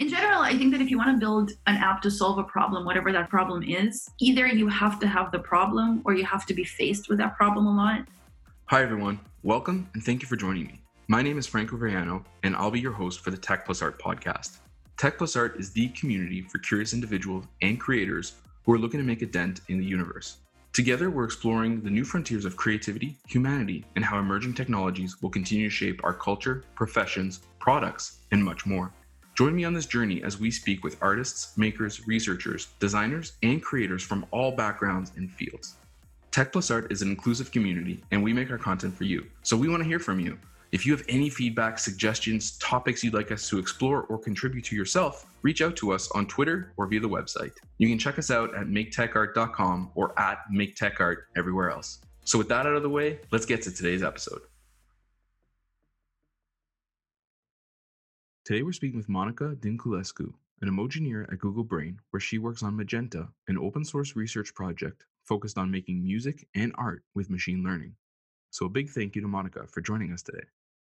In general, I think that if you want to build an app to solve a problem, whatever that problem is, either you have to have the problem or you have to be faced with that problem a lot. Hi, everyone. Welcome and thank you for joining me. My name is Franco Veriano, and I'll be your host for the Tech Plus Art podcast. Tech Plus Art is the community for curious individuals and creators who are looking to make a dent in the universe. Together, we're exploring the new frontiers of creativity, humanity, and how emerging technologies will continue to shape our culture, professions, products, and much more. Join me on this journey as we speak with artists, makers, researchers, designers, and creators from all backgrounds and fields. Tech Plus Art is an inclusive community, and we make our content for you. So we want to hear from you. If you have any feedback, suggestions, topics you'd like us to explore or contribute to yourself, reach out to us on Twitter or via the website. You can check us out at maketechart.com or at maketechart everywhere else. So, with that out of the way, let's get to today's episode. Today, we're speaking with Monica Dinculescu, an emojineer at Google Brain, where she works on Magenta, an open source research project focused on making music and art with machine learning. So, a big thank you to Monica for joining us today.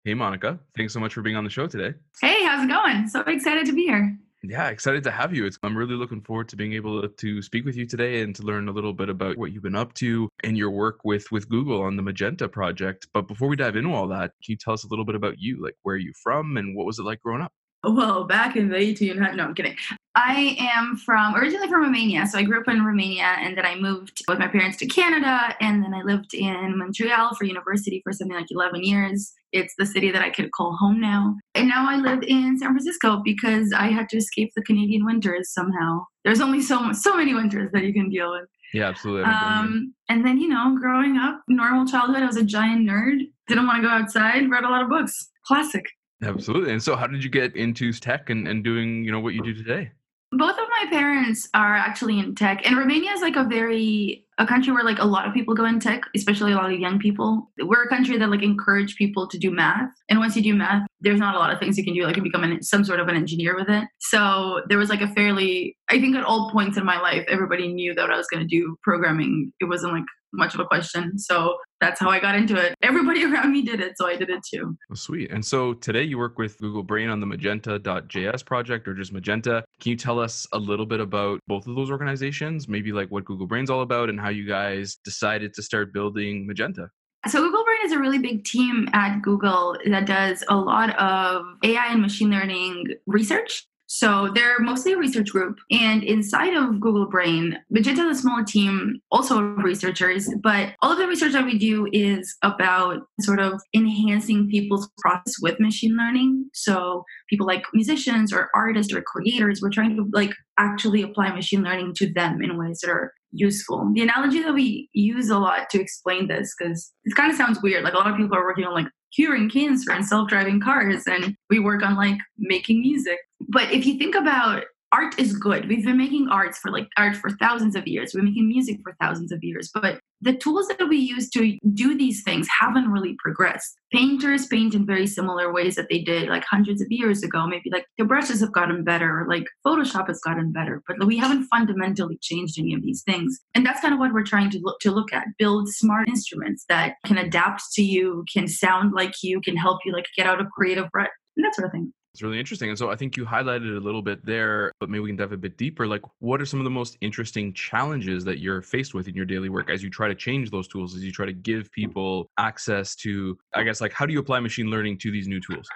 Hey, Monica. Thanks so much for being on the show today. Hey, how's it going? So excited to be here. Yeah, excited to have you. It's, I'm really looking forward to being able to speak with you today and to learn a little bit about what you've been up to and your work with with Google on the Magenta project. But before we dive into all that, can you tell us a little bit about you? Like, where are you from and what was it like growing up? Well, back in the 1800s, no, I'm kidding. I am from originally from Romania, so I grew up in Romania, and then I moved with my parents to Canada, and then I lived in Montreal for university for something like 11 years. It's the city that I could call home now, and now I live in San Francisco because I had to escape the Canadian winters somehow. There's only so so many winters that you can deal with. Yeah, absolutely. Um, and then you know, growing up, normal childhood, I was a giant nerd. Didn't want to go outside. Read a lot of books. Classic. Absolutely. And so how did you get into tech and, and doing, you know, what you do today? Both of my parents are actually in tech. And Romania is like a very a country where like a lot of people go in tech, especially a lot of young people. We're a country that like encourage people to do math. And once you do math, there's not a lot of things you can do. Like you become an, some sort of an engineer with it. So there was like a fairly, I think at all points in my life, everybody knew that I was going to do programming. It wasn't like much of a question. So that's how I got into it. Everybody around me did it, so I did it too. Oh, sweet. And so today you work with Google Brain on the Magenta.js project or just Magenta. Can you tell us a little bit about both of those organizations? Maybe like what Google Brain's all about and how you guys decided to start building Magenta? So Google Brain is a really big team at Google that does a lot of AI and machine learning research. So they're mostly a research group. And inside of Google Brain, Magenta is a small team, also researchers, but all of the research that we do is about sort of enhancing people's process with machine learning. So people like musicians or artists or creators, we're trying to like actually apply machine learning to them in ways that are useful. The analogy that we use a lot to explain this, because it kind of sounds weird, like a lot of people are working on like curing cancer and self-driving cars and we work on like making music but if you think about art is good. We've been making arts for like art for thousands of years. We're making music for thousands of years. But the tools that we use to do these things haven't really progressed. Painters paint in very similar ways that they did like hundreds of years ago. Maybe like the brushes have gotten better, like Photoshop has gotten better, but we haven't fundamentally changed any of these things. And that's kind of what we're trying to look to look at. Build smart instruments that can adapt to you, can sound like you, can help you like get out of creative rut, and that sort of thing. It's really interesting. And so I think you highlighted a little bit there, but maybe we can dive a bit deeper. Like, what are some of the most interesting challenges that you're faced with in your daily work as you try to change those tools, as you try to give hmm. people access to, I guess, like, how do you apply machine learning to these new tools?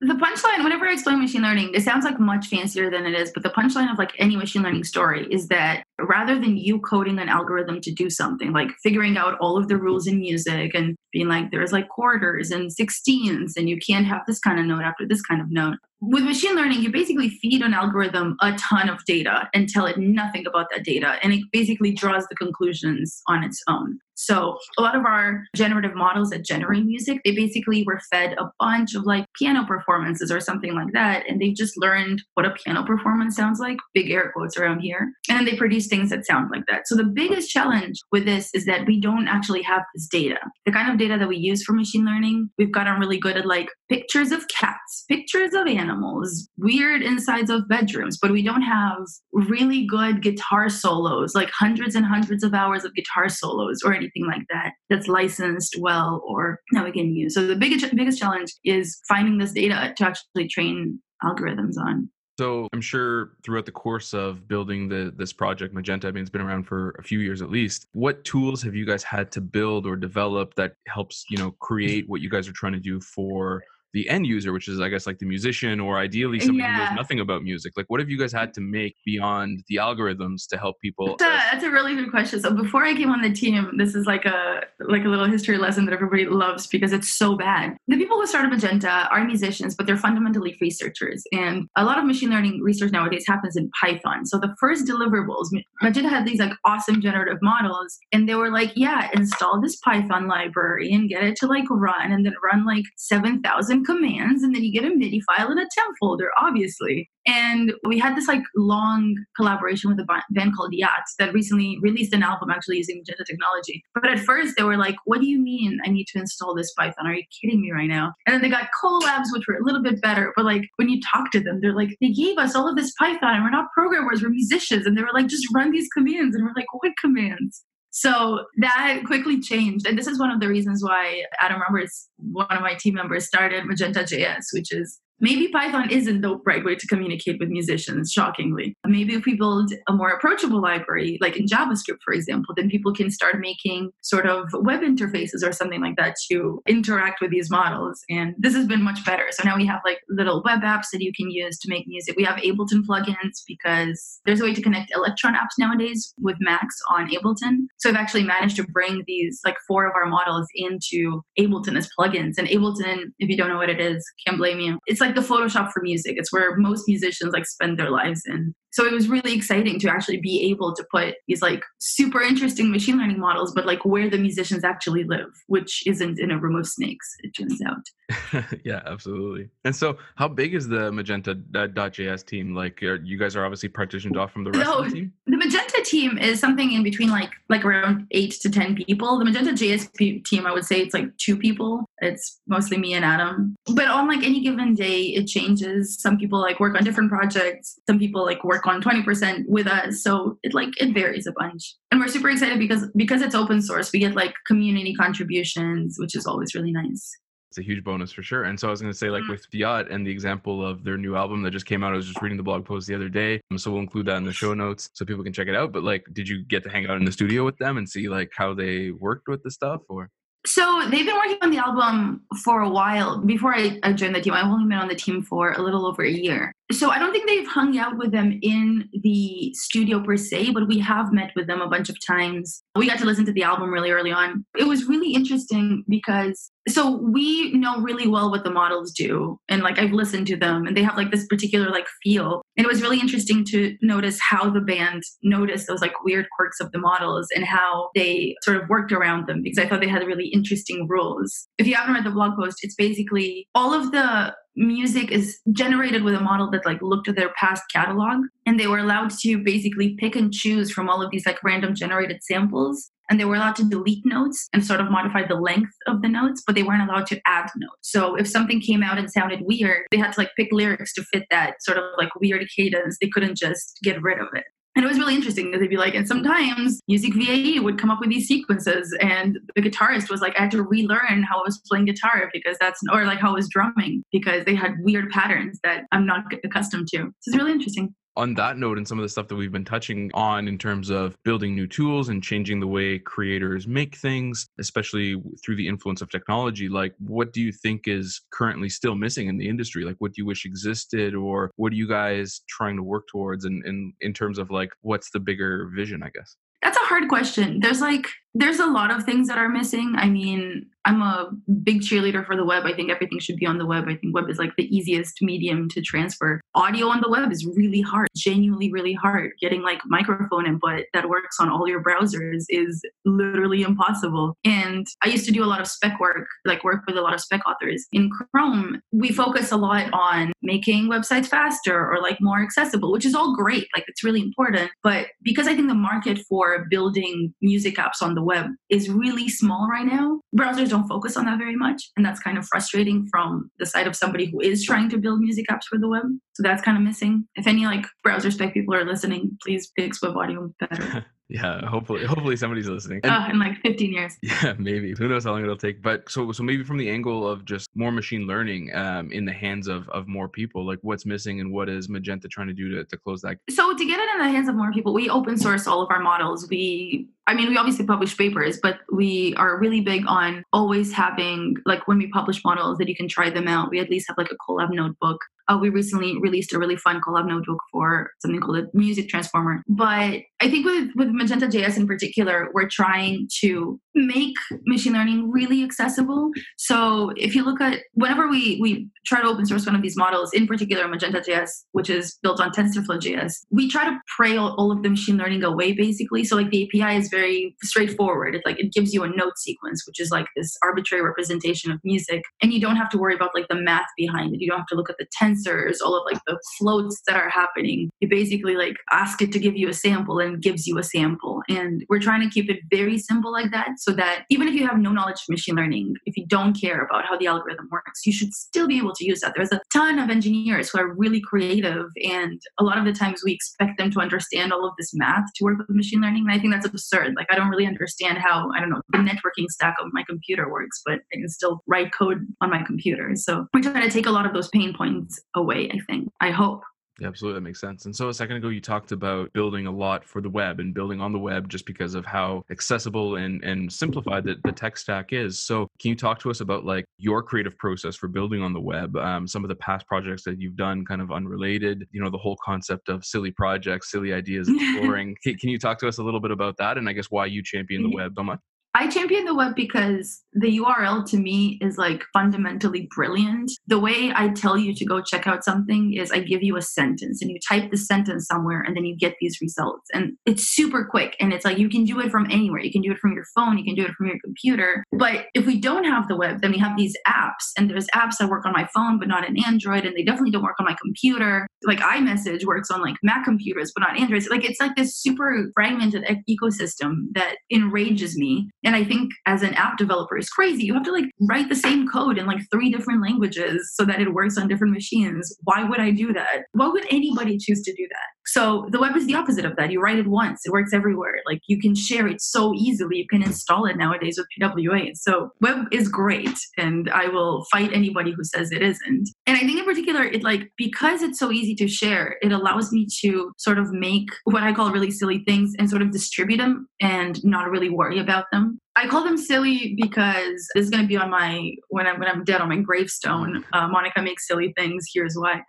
The punchline whenever i explain machine learning it sounds like much fancier than it is but the punchline of like any machine learning story is that rather than you coding an algorithm to do something like figuring out all of the rules in music and being like there's like quarters and sixteens and you can't have this kind of note after this kind of note with machine learning, you basically feed an algorithm a ton of data and tell it nothing about that data, and it basically draws the conclusions on its own. So, a lot of our generative models that generate music, they basically were fed a bunch of like piano performances or something like that, and they've just learned what a piano performance sounds like, big air quotes around here, and then they produce things that sound like that. So, the biggest challenge with this is that we don't actually have this data. The kind of data that we use for machine learning, we've gotten really good at like pictures of cats, pictures of animals animals, weird insides of bedrooms, but we don't have really good guitar solos, like hundreds and hundreds of hours of guitar solos or anything like that that's licensed well or that we can use. So the biggest biggest challenge is finding this data to actually train algorithms on. So I'm sure throughout the course of building the this project, Magenta, I mean, it's been around for a few years at least. What tools have you guys had to build or develop that helps, you know, create what you guys are trying to do for the end user, which is I guess like the musician or ideally somebody yeah. who knows nothing about music? Like what have you guys had to make beyond the algorithms to help people? That's a, that's a really good question. So before I came on the team, this is like a like a little history lesson that everybody loves because it's so bad. The people who started Magenta are musicians, but they're fundamentally researchers. And a lot of machine learning research nowadays happens in Python. So the first deliverables, Magenta had these like awesome generative models, and they were like, yeah, install this Python library and get it to like run and then run like 7,000 commands and then you get a MIDI file and a temp folder, obviously. And we had this like long collaboration with a band called Yacht that recently released an album actually using Magenta technology. But at first they were like, what do you mean I need to install this Python? Are you kidding me right now? And then they got Colabs, which were a little bit better. But like when you talk to them, they're like, they gave us all of this Python and we're not programmers, we're musicians. And they were like, just run these commands. And we're like, what commands? So that quickly changed. And this is one of the reasons why Adam Roberts, one of my team members, started Magenta JS, which is maybe Python isn't the right way to communicate with musicians, shockingly. Maybe if we build a more approachable library, like in JavaScript, for example, then people can start making sort of web interfaces or something like that to interact with these models. And this has been much better. So now we have like little web apps that you can use to make music. We have Ableton plugins because there's a way to connect Electron apps nowadays with Max on Ableton. So I've actually managed to bring these like four of our models into Ableton as plugins. And Ableton, if you don't know what it is, can't blame you. It's like like the Photoshop for music. It's where most musicians like spend their lives in. So it was really exciting to actually be able to put these like super interesting machine learning models, but like where the musicians actually live, which isn't in a room of snakes, it turns out. yeah, absolutely. And so, how big is the Magenta.js uh, team? Like, you guys are obviously partitioned off from the rest no, of the team. The Magenta team is something in between like like around eight to ten people. The Magenta JS team, I would say it's like two people. It's mostly me and Adam. But on like any given day, it changes. Some people like work on different projects. Some people like work on 20% with us. So it like it varies a bunch. And we're super excited because because it's open source, we get like community contributions, which is always really nice. It's a huge bonus for sure. And so I was going to say, like mm-hmm. with Fiat and the example of their new album that just came out, I was just reading the blog post the other day. Um, so we'll include that in the show notes so people can check it out. But like, did you get to hang out in the studio with them and see like how they worked with the stuff or? So they've been working on the album for a while. Before I, I joined the team, I've only been on the team for a little over a year. So I don't think they've hung out with them in the studio per se, but we have met with them a bunch of times. We got to listen to the album really early on. It was really interesting because so we know really well what the models do and like I've listened to them and they have like this particular like feel. And it was really interesting to notice how the band noticed those like weird quirks of the models and how they sort of worked around them because I thought they had really interesting rules. If you haven't read the blog post, it's basically all of the music is generated with a model that like looked at their past catalog and they were allowed to basically pick and choose from all of these like random generated samples and they were allowed to delete notes and sort of modify the length of the notes but they weren't allowed to add notes. So if something came out and sounded weird they had to like pick lyrics to fit that sort of like weird cadence. They couldn't just get rid of it and it was really interesting because they'd be like, and sometimes Music VAE would come up with these sequences, and the guitarist was like, I had to relearn how I was playing guitar because that's, or like how I was drumming because they had weird patterns that I'm not accustomed to. So it's really interesting on that note and some of the stuff that we've been touching on in terms of building new tools and changing the way creators make things especially through the influence of technology like what do you think is currently still missing in the industry? Like what do you wish existed or what are you guys trying to work towards and in, in terms of like what's the bigger vision i guess that's a hard question there's like there's a lot of things that are missing i mean I'm a big cheerleader for the web. I think everything should be on the web. I think web is like the easiest medium to transfer. Audio on the web is really hard, genuinely really hard. Getting like microphone input that works on all your browsers is literally impossible. And I used to do a lot of spec work, like work with a lot of spec authors. In Chrome, we focus a lot on making websites faster or like more accessible, which is all great. Like it's really important. But because I think the market for building music apps on the web is really small right now, browsers don't focus on that very much. And that's kind of frustrating from the side of somebody who is trying to build music apps for the web. So that's kind of missing. If any like browser spec people are listening, please fix web audio better. Yeah, hopefully, hopefully somebody's listening. And, uh, in like 15 years. Yeah, maybe. Who knows how long it'll take? But so, so maybe from the angle of just more machine learning um, in the hands of of more people, like what's missing and what is Magenta trying to do to to close that? So to get it in the hands of more people, we open source all of our models. We I mean, we obviously publish papers, but we are really big on always having, like, when we publish models, that you can try them out. We at least have like a Colab notebook uh, we recently released a really fun Colab notebook for something called a music transformer. But I think with, with Magenta JS in particular, we're trying to make machine learning really accessible. So if you look at whenever we, we try to open source one of these models, in particular Magenta JS, which is built on TensorFlow JS, we try to pray all, all of the machine learning away basically. So like the API is very straightforward. It's like it gives you a note sequence, which is like this arbitrary representation of music. And you don't have to worry about like the math behind it. You don't have to look at the tensors, all of like the floats that are happening. You basically like ask it to give you a sample and gives you a sample. And we're trying to keep it very simple like that so that even if you have no knowledge of machine learning, if you don't care about how the algorithm works, you should still be able to use that. There's a ton of engineers who are really creative, and a lot of the times we expect them to understand all of this math to work with machine learning. And I think that's absurd. Like, I don't really understand how, I don't know, the networking stack of my computer works, but I can still write code on my computer. So we're trying to take a lot of those pain points away, I think. I hope. Yeah, absolutely. That makes sense. And so a second ago, you talked about building a lot for the web and building on the web just because of how accessible and, and simplified that the tech stack is. So can you talk to us about like your creative process for building on the web? Um, some of the past projects that you've done kind of unrelated, you know, the whole concept of silly projects, silly ideas, exploring. can, can you talk to us a little bit about that and I guess why you champion the web so much? I champion the web because the URL to me is like fundamentally brilliant. The way I tell you to go check out something is I give you a sentence and you type the sentence somewhere and then you get these results. And it's super quick and it's like you can do it from anywhere. You can do it from your phone, you can do it from your computer. But if we don't have the web, then we have these apps and there's apps that work on my phone but not in Android and they definitely don't work on my computer. Like iMessage works on like Mac computers but not Android. Like it's like this super fragmented ecosystem that enrages me and I think as an app developer is crazy. You have to like write the same code in like three different languages so that it works on different machines. Why would I do that? Why would anybody choose to do that? So the web is the opposite of that. You write it once, it works everywhere. Like you can share it so easily. You can install it nowadays with PWA. So web is great and I will fight anybody who says it isn't. And I think in particular it like because it's so easy to share, it allows me to sort of make what I call really silly things and sort of distribute them and not really worry about them. I call them silly because this is going to be on my when I'm when I'm dead on my gravestone. Uh, Monica makes silly things. Here's why.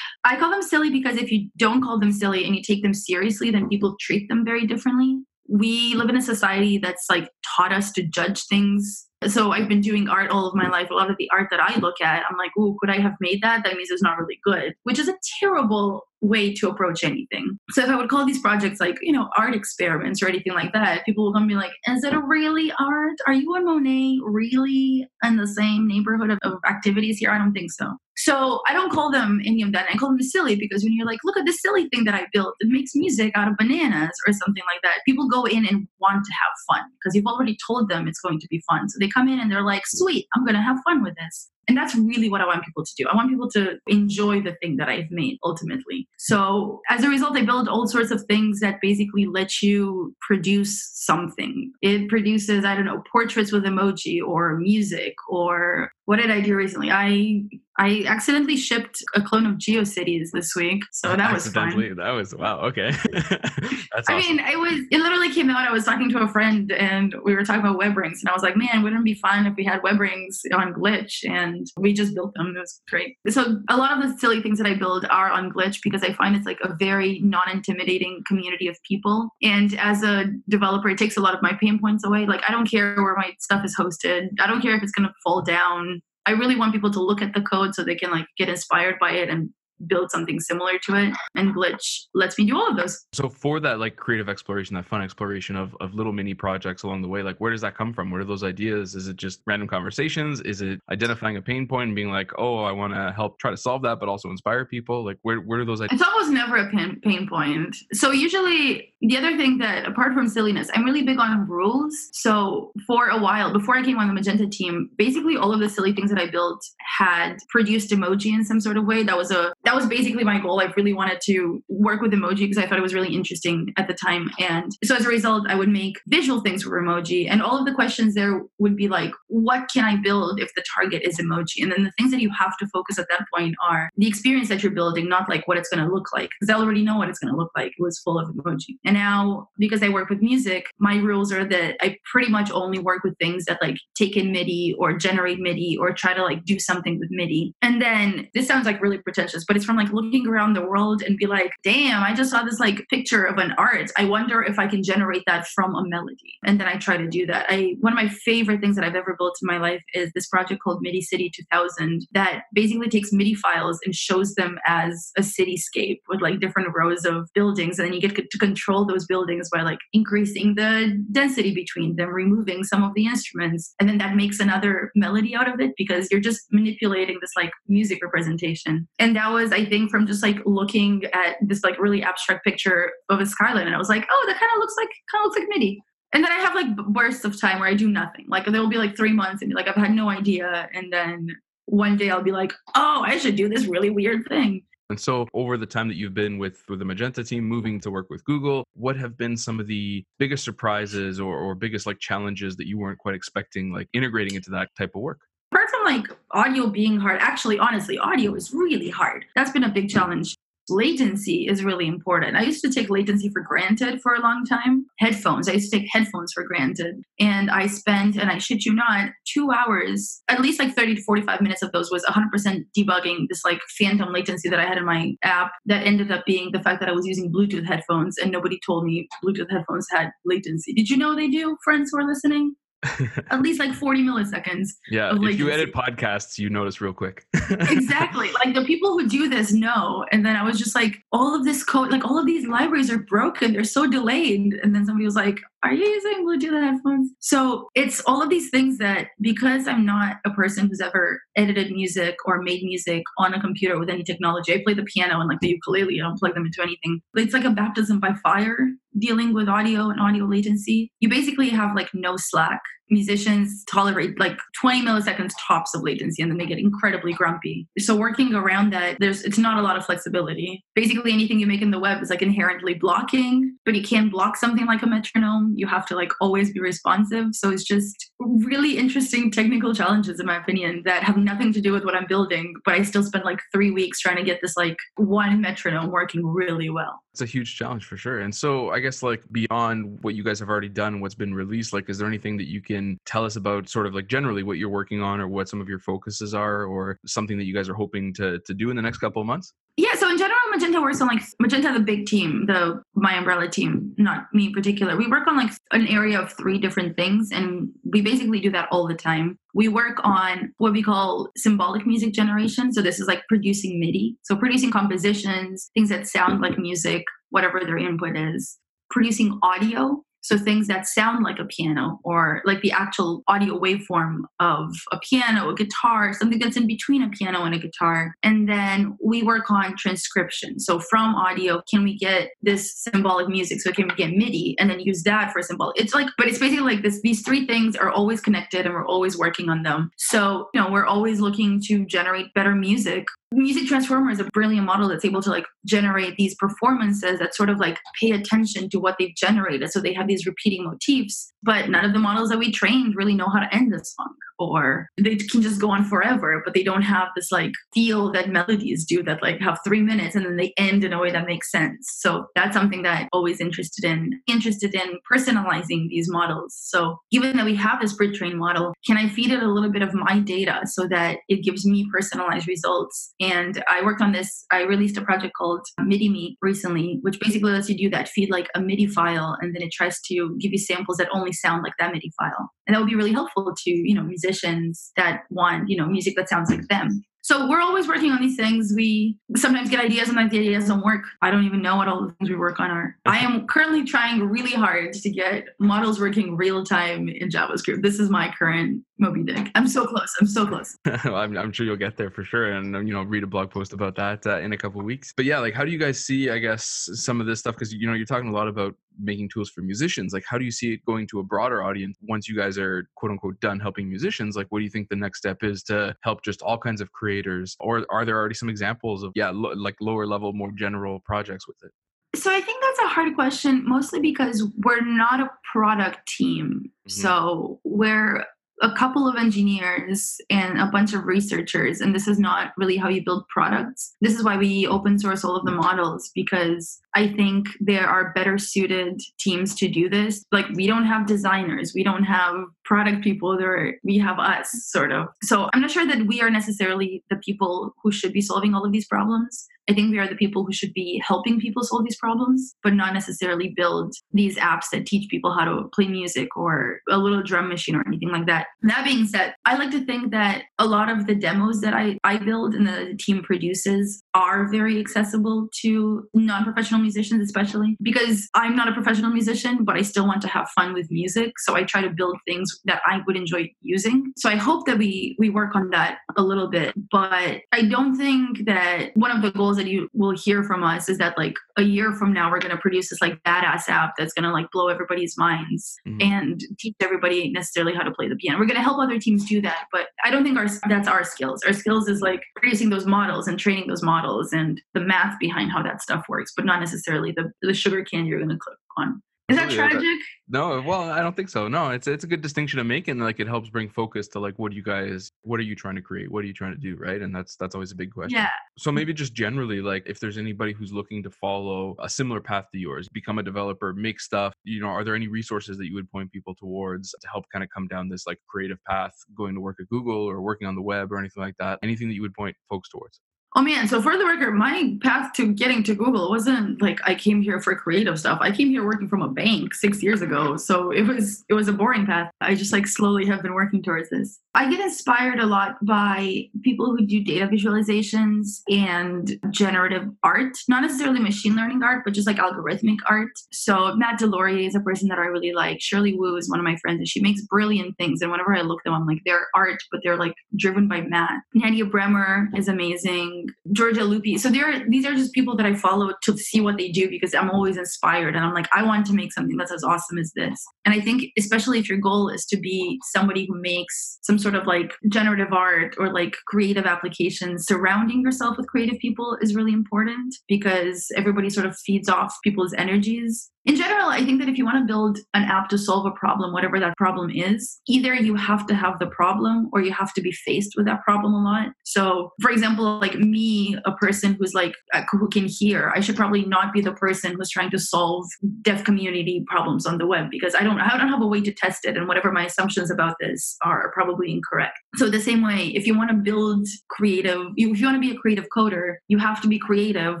I call them silly because if you don't call them silly and you take them seriously, then people treat them very differently. We live in a society that's like taught us to judge things. So I've been doing art all of my life. A lot of the art that I look at, I'm like, "Ooh, could I have made that? That means it's not really good," which is a terrible way to approach anything. So if I would call these projects like, you know, art experiments or anything like that, people will come be like, is it a really art? Are you and Monet really in the same neighborhood of, of activities here? I don't think so. So I don't call them any of that. I call them silly because when you're like, look at this silly thing that I built, it makes music out of bananas or something like that. People go in and want to have fun because you've already told them it's going to be fun. So they come in and they're like, sweet, I'm going to have fun with this. And that's really what I want people to do. I want people to enjoy the thing that I've made ultimately. So as a result, I build all sorts of things that basically let you produce something. It produces, I don't know, portraits with emoji or music or what did I do recently? I I accidentally shipped a clone of GeoCities this week, so that was fun. That was wow. Okay, that's. I awesome. mean, it was. It literally came out. I was talking to a friend, and we were talking about web rings, and I was like, "Man, wouldn't it be fun if we had web rings on Glitch?" And we just built them. It was great. So a lot of the silly things that I build are on Glitch because I find it's like a very non-intimidating community of people. And as a developer, it takes a lot of my pain points away. Like I don't care where my stuff is hosted. I don't care if it's going to fall down I really want people to look at the code so they can like get inspired by it and build something similar to it and glitch lets me do all of those. So for that like creative exploration that fun exploration of, of little mini projects along the way like where does that come from? Where are those ideas? Is it just random conversations? Is it identifying a pain point and being like oh i want to help try to solve that but also inspire people? Like where, where are those ideas it's almost never a pain, pain point. So usually the other thing that apart from silliness i'm really big on rules. So for a while before i came on the magenta team basically all of the silly things that i built had produced emoji in some sort of way. That was a that was basically my goal. I really wanted to work with emoji because I thought it was really interesting at the time. And so as a result, I would make visual things for emoji. And all of the questions there would be like, what can I build if the target is emoji? And then the things that you have to focus at that point are the experience that you're building, not like what it's going to look like. Because I already know what it's going to look like. It was full of emoji. And now, because I work with music, my rules are that I pretty much only work with things that like take in MIDI or generate MIDI or try to like do something with MIDI. And then this sounds like really pretentious, but it's from like looking around the world and be like, damn, I just saw this like picture of an art. I wonder if I can generate that from a melody. And then I try to do that. I one of my favorite things that I've ever built in my life is this project called MIDI City 2000 that basically takes MIDI files and shows them as a cityscape with like different rows of buildings. And then you get to control those buildings by like increasing the density between them, removing some of the instruments. And then that makes another melody out of it because you're just manipulating this like music representation. And that was, I think, from just like looking at this like really abstract picture of a skyline. And I was like, oh, that kind of looks like kind of looks like MIDI. And then I have like bursts of time where I do nothing. Like there will be like three months and like, I've had no idea. And then one day I'll be like, oh, I should do this really weird thing. And so, over the time that you've been with, with the Magenta team, moving to work with Google, what have been some of the biggest surprises or, or biggest like challenges that you weren't quite expecting, like integrating into that type of work? Apart from like audio being hard, actually, honestly, audio is really hard. That's been a big challenge latency is really important. I used to take latency for granted for a long time. Headphones, I used to take headphones for granted. And I spent, and I shit you not, two hours, at least like 30 to 45 minutes of those was 100% debugging this like phantom latency that I had in my app that ended up being the fact that I was using Bluetooth headphones and nobody told me Bluetooth headphones had latency. Did you know they do, friends who are listening? at least like 40 milliseconds. Yeah. If you edit podcasts, you notice real quick. exactly. Like the people who do this know. And then I was just like, all of this code, like all of these libraries are broken. They're so delayed. And then somebody was like, are you using Bluetooth headphones? So it's all of these things that because I'm not a person who's ever edited music or made music on a computer with any technology, I play the piano and like the ukulele. I don't plug them into anything. It's like a baptism by fire dealing with audio and audio latency. You basically have like no slack musicians tolerate like 20 milliseconds tops of latency and then they get incredibly grumpy. So working around that there's it's not a lot of flexibility. Basically anything you make in the web is like inherently blocking but you can't block something like a metronome. You have to like always be responsive. So it's just really interesting technical challenges in my opinion that have nothing to do with what i'm building but i still spend like three weeks trying to get this like one metronome working really well. It's a huge challenge for sure. And so i guess like beyond what you guys have already done what's been released like is there anything that you can can tell us about sort of like generally what you're working on or what some of your focuses are or something that you guys are hoping to, to do in the next couple of months? Yeah, so in general, Magenta works on like Magenta, the big team, the my umbrella team, not me in particular. We work on like an area of three different things, and we basically do that all the time. We work on what we call symbolic music generation. So this is like producing MIDI, so producing compositions, things that sound like music, whatever their input is. Producing audio, so things that sound like a piano or like the actual audio waveform of a piano, a guitar, something that's in between a piano and a guitar. And then we work on transcription. So from audio, can we get this symbolic music? So can we get MIDI and then use that for symbolic? It's like, but it's basically like this, these three things are always connected and we're always working on them. So, you know, we're always looking to generate better music Music Transformer is a brilliant model that's able to like generate these performances that sort of like pay attention to what they've generated. So they have these repeating motifs, but none of the models that we trained really know how to end a song or they can just go on forever, but they don't have this like feel that melodies do that like have three minutes and then they end in a way that makes sense. So that's something that I'm always interested in, interested in personalizing these models. So given that we have this pre-trained model, can I feed it a little bit of my data so that it gives me personalized results? And I worked on this, I released a project called MidiMe recently, which basically lets you do that, feed like a MIDI file, and then it tries to give you samples that only sound like that MIDI file. And that would be really helpful to, you know, musicians that want, you know, music that sounds like them. So we're always working on these things. We sometimes get ideas and the ideas don't work. I don't even know what all the things we work on are. I am currently trying really hard to get models working real time in JavaScript. This is my current Moby Dick. I'm so close. I'm so close. I'm, I'm, sure you'll get there for sure, and you know, read a blog post about that uh, in a couple weeks. But yeah, like, how do you guys see? I guess some of this stuff because you know you're talking a lot about making tools for musicians. Like, how do you see it going to a broader audience once you guys are quote unquote done helping musicians? Like, what do you think the next step is to help just all kinds of creators, or are there already some examples of yeah, lo- like lower level, more general projects with it? So I think that's a hard question, mostly because we're not a product team. Mm-hmm. So we're a couple of engineers and a bunch of researchers and this is not really how you build products. This is why we open source all of the models because i think there are better suited teams to do this. Like we don't have designers we don't have product people there we have us sort of. So i'm not sure that we are necessarily the people who should be solving all of these problems I think we are the people who should be helping people solve these problems, but not necessarily build these apps that teach people how to play music or a little drum machine or anything like that. That being said, I like to think that a lot of the demos that I, I build and the team produces are very accessible to non professional musicians, especially because I'm not a professional musician, but I still want to have fun with music. So I try to build things that I would enjoy using. So I hope that we, we work on that a little bit. But I don't think that one of the goals that you will hear from us is that like a year from now we're going to produce this like badass app that's going to like blow everybody's minds mm-hmm. and teach everybody necessarily how to play the piano. We're going to help other teams do that, but I don't think our that's our skills. Our skills is like producing those models and training those models and the math behind how that stuff works, but not necessarily the the sugar can you're going to click on. Is that tragic? No, well, I don't think so. No, it's it's a good distinction to make, and like it helps bring focus to like what do you guys, what are you trying to create, what are you trying to do, right? And that's that's always a big question. Yeah. So maybe just generally, like if there's anybody who's looking to follow a similar path to yours, become a developer, make stuff, you know, are there any resources that you would point people towards to help kind of come down this like creative path, going to work at Google or working on the web or anything like that? Anything that you would point folks towards? Oh man, so for the record, my path to getting to Google wasn't like I came here for creative stuff. I came here working from a bank 6 years ago. So it was it was a boring path. I just like slowly have been working towards this. I get inspired a lot by people who do data visualizations and generative art, not necessarily machine learning art, but just like algorithmic art. So Matt DesLauriers is a person that I really like. Shirley Wu is one of my friends, and she makes brilliant things. And whenever I look them, I'm like, they're art, but they're like driven by math. Nadieh Bremer is amazing. Giorgia Lupi. So there, these are just people that I follow to see what they do because I'm always inspired, and I'm like, I want to make something that's as awesome as this. And I think, especially if your goal is to be somebody who makes some sort of like generative art or like creative applications, surrounding yourself with creative people is really important because everybody sort of feeds off people's energies in general, I think that if you want to build an app to solve a problem, whatever that problem is, either you have to have the problem or you have to be faced with that problem a lot. So, for example, like me, a person who's like uh, who can hear, I should probably not be the person who's trying to solve deaf community problems on the web because I don't I don't have a way to test it, and whatever my assumptions about this are probably incorrect. So, the same way, if you want to build creative, if you want to be a creative coder, you have to be creative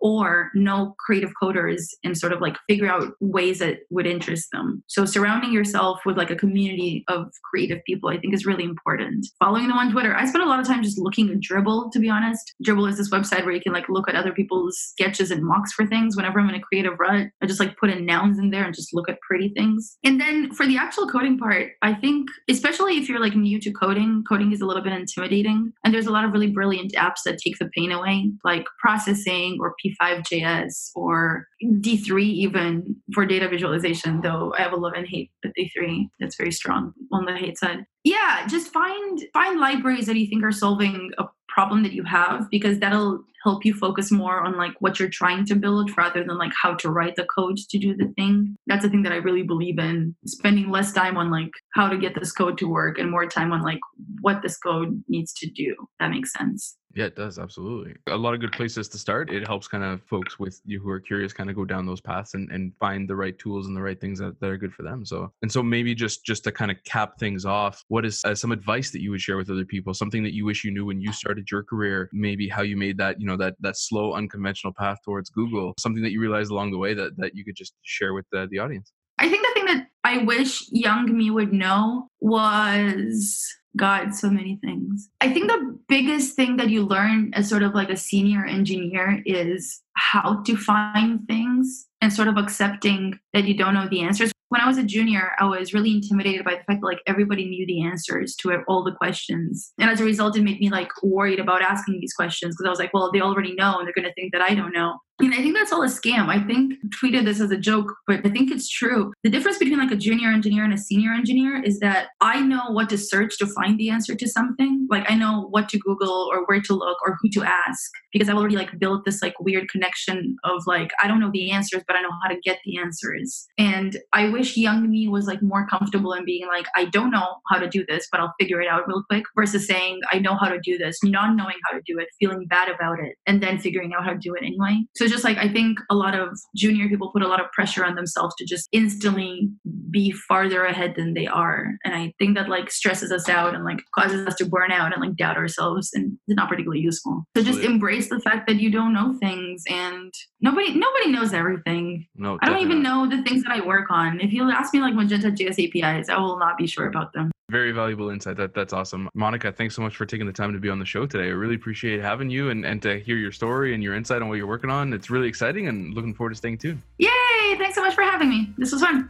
or know creative coders and sort of like figure out ways that would interest them. So surrounding yourself with like a community of creative people, I think is really important. Following them on Twitter, I spend a lot of time just looking at Dribbble, to be honest. Dribbble is this website where you can like look at other people's sketches and mocks for things. Whenever I'm in a creative rut, I just like put in nouns in there and just look at pretty things. And then for the actual coding part, I think especially if you're like new to coding, coding is a little bit intimidating. And there's a lot of really brilliant apps that take the pain away, like processing or P5JS or D3 even for data visualization, though I have a love and hate with D3. That's very strong on the hate side. Yeah, just find find libraries that you think are solving a problem that you have because that'll help you focus more on like what you're trying to build rather than like how to write the code to do the thing. That's a thing that I really believe in. Spending less time on like how to get this code to work and more time on like what this code needs to do. That makes sense. Yeah, it does absolutely. A lot of good places to start. It helps kind of folks with you who are curious kind of go down those paths and, and find the right tools and the right things that, that are good for them. So and so maybe just just to kind of cap things off, what is uh, some advice that you would share with other people? Something that you wish you knew when you started your career, maybe how you made that, you know, that that slow unconventional path towards Google, something that you realized along the way that that you could just share with the, the audience. I think the thing that I wish young me would know was God, so many things. I think the biggest thing that you learn as sort of like a senior engineer is how to find things and sort of accepting that you don't know the answers. when I was a junior, I was really intimidated by the fact that like everybody knew the answers to all the questions. And as a result, it made me like worried about asking these questions because I was like, well, they already know and they're going to think that I don't know. And I think that's all a scam. I think tweeted this as a joke, but I think it's true. The difference between like a junior engineer and a senior engineer is that I know what to search to find the answer to something. Like I know what to Google or where to look or who to ask because I've already like built this like weird connection of like I don't know the answers, but I know how to get the answers. And I wish young me was like more comfortable in being like I don't know how to do this, but I'll figure it out real quick versus saying I know how to do this, not knowing how to do it, feeling bad about it, and then figuring out how to do it anyway. So just like I think a lot of junior people put a lot of pressure on themselves to just instantly be farther ahead than they are. And I think that like stresses us out and like causes us to burn out and like doubt ourselves and it's not particularly useful. So just embrace the fact that you don't know things and nobody nobody knows everything. No, I don't even not. know the things that I work on. If you ask me like Magenta JS APIs, I will not be sure about them. Very valuable insight. That that's awesome. Monica, thanks so much for taking the time to be on the show today. I really appreciate having you and, and to hear your story and your insight on what you're working on. It's really exciting and looking forward to staying tuned. Yay! Thanks so much for having me. This was fun.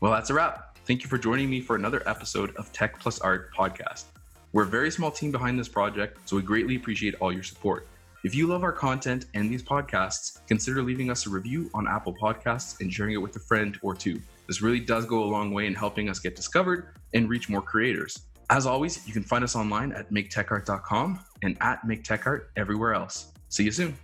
Well, that's a wrap. Thank you for joining me for another episode of Tech Plus Art podcast. We're a very small team behind this project, so we greatly appreciate all your support. If you love our content and these podcasts, consider leaving us a review on Apple Podcasts and sharing it with a friend or two. This really does go a long way in helping us get discovered and reach more creators. As always, you can find us online at maketechart.com and at maketechart everywhere else. See you soon.